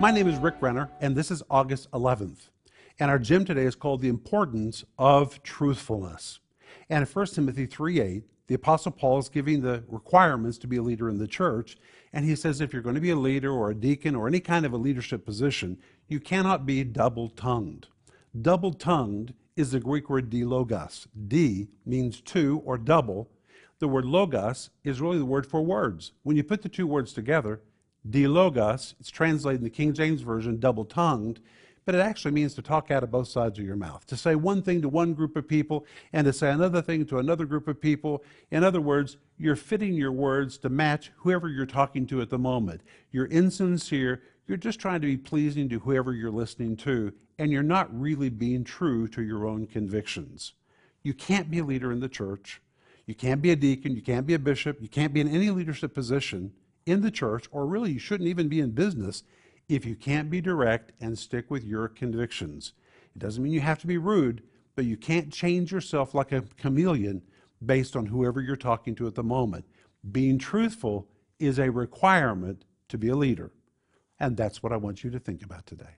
My name is Rick Renner, and this is August 11th. And our gym today is called The Importance of Truthfulness. And in 1 Timothy 3 8, the Apostle Paul is giving the requirements to be a leader in the church. And he says if you're going to be a leader or a deacon or any kind of a leadership position, you cannot be double tongued. Double tongued is the Greek word dilogos. D means two or double. The word logos is really the word for words. When you put the two words together, dilogos, it's translated in the King James Version double tongued, but it actually means to talk out of both sides of your mouth, to say one thing to one group of people and to say another thing to another group of people. In other words, you're fitting your words to match whoever you're talking to at the moment. You're insincere, you're just trying to be pleasing to whoever you're listening to, and you're not really being true to your own convictions. You can't be a leader in the church. You can't be a deacon. You can't be a bishop. You can't be in any leadership position in the church, or really, you shouldn't even be in business if you can't be direct and stick with your convictions. It doesn't mean you have to be rude, but you can't change yourself like a chameleon based on whoever you're talking to at the moment. Being truthful is a requirement to be a leader. And that's what I want you to think about today.